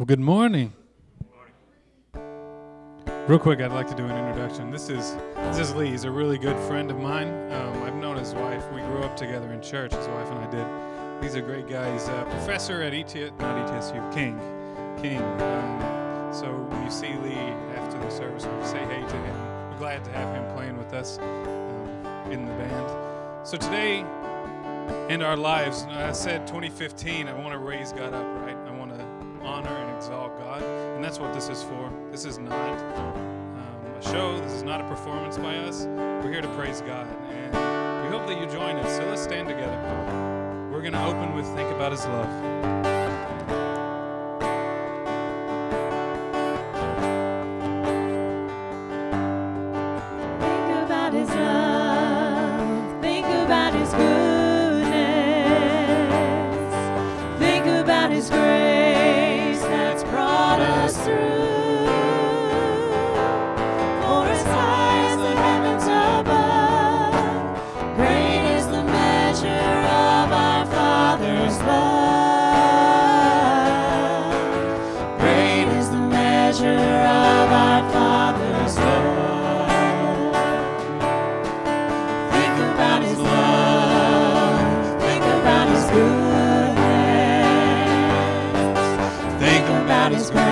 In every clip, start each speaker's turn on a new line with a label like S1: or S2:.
S1: Well, good morning. Real quick, I'd like to do an introduction. This is this is Lee. He's a really good friend of mine. Um, I've known his wife. We grew up together in church. His wife and I did. He's a great guy. He's a professor at ETS, not ETSU, King, King. Um, so when you see Lee after the service, say hey to him. We're glad to have him playing with us um, in the band. So today, in our lives, I said 2015. I want to raise God up, that's what this is for. This is not um, a show. This is not a performance by us. We're here to praise God, and we hope that you join us. So let's stand together. We're going to open with "Think About His Love."
S2: About His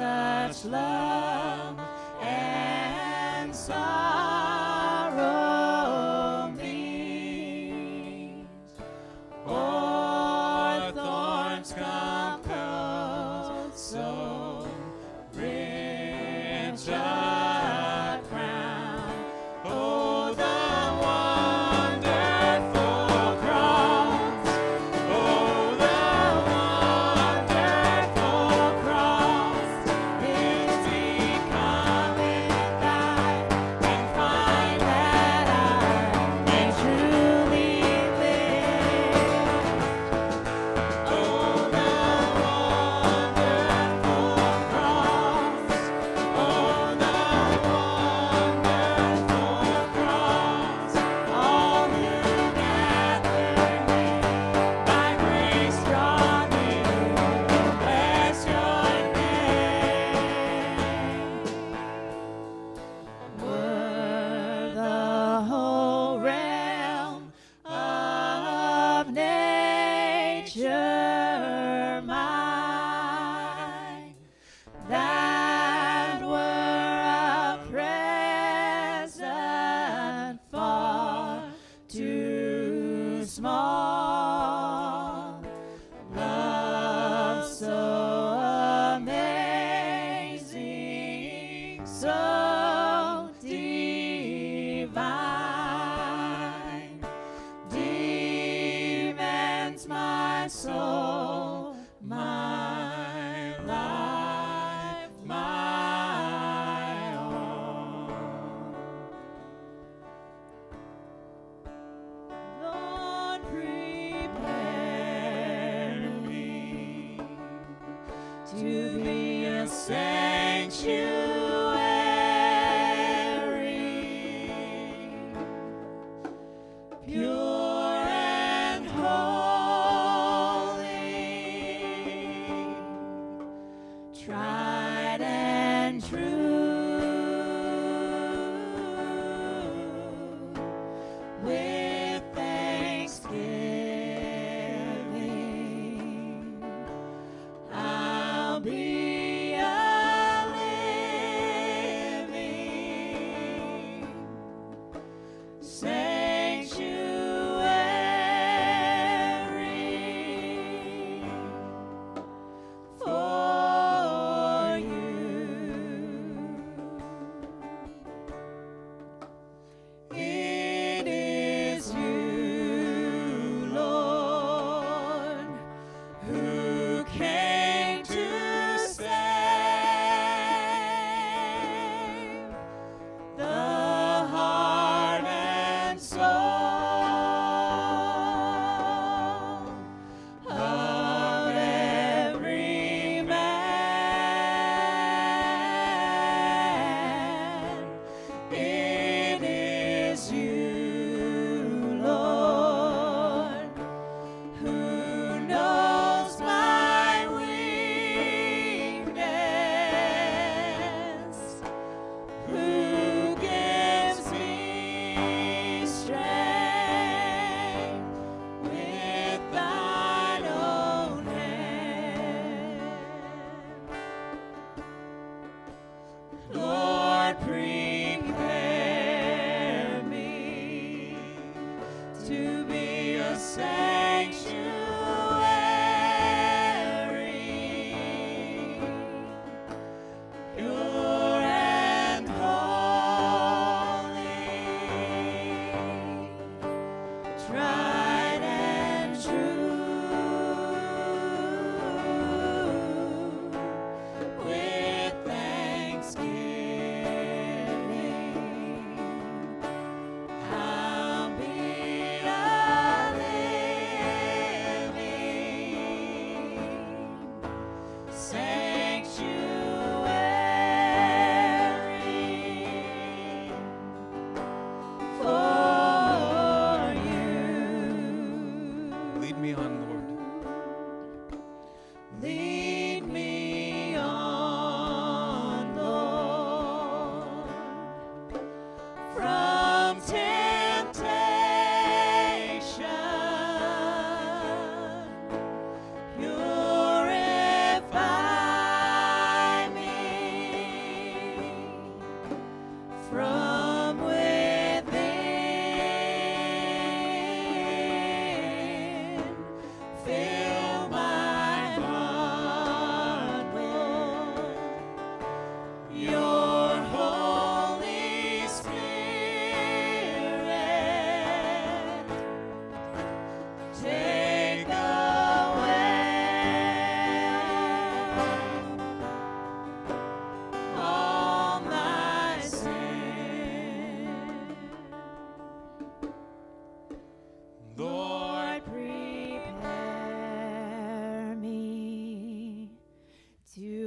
S2: such love too small. Love so amazing, so divine, demands my soul, my. to be a sanctuary.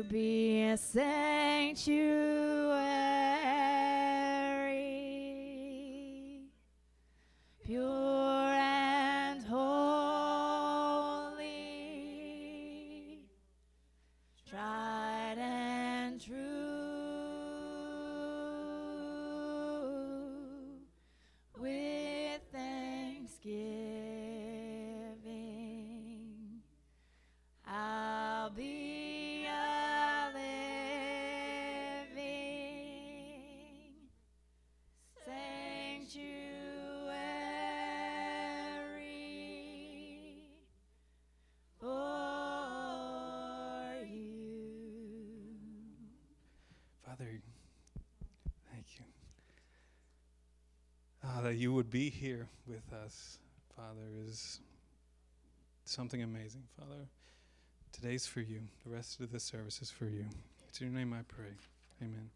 S2: be a sanctuary. you
S1: you would be here with us, Father, is something amazing, Father. Today's for you. The rest of the service is for you. It's in your name I pray. Amen.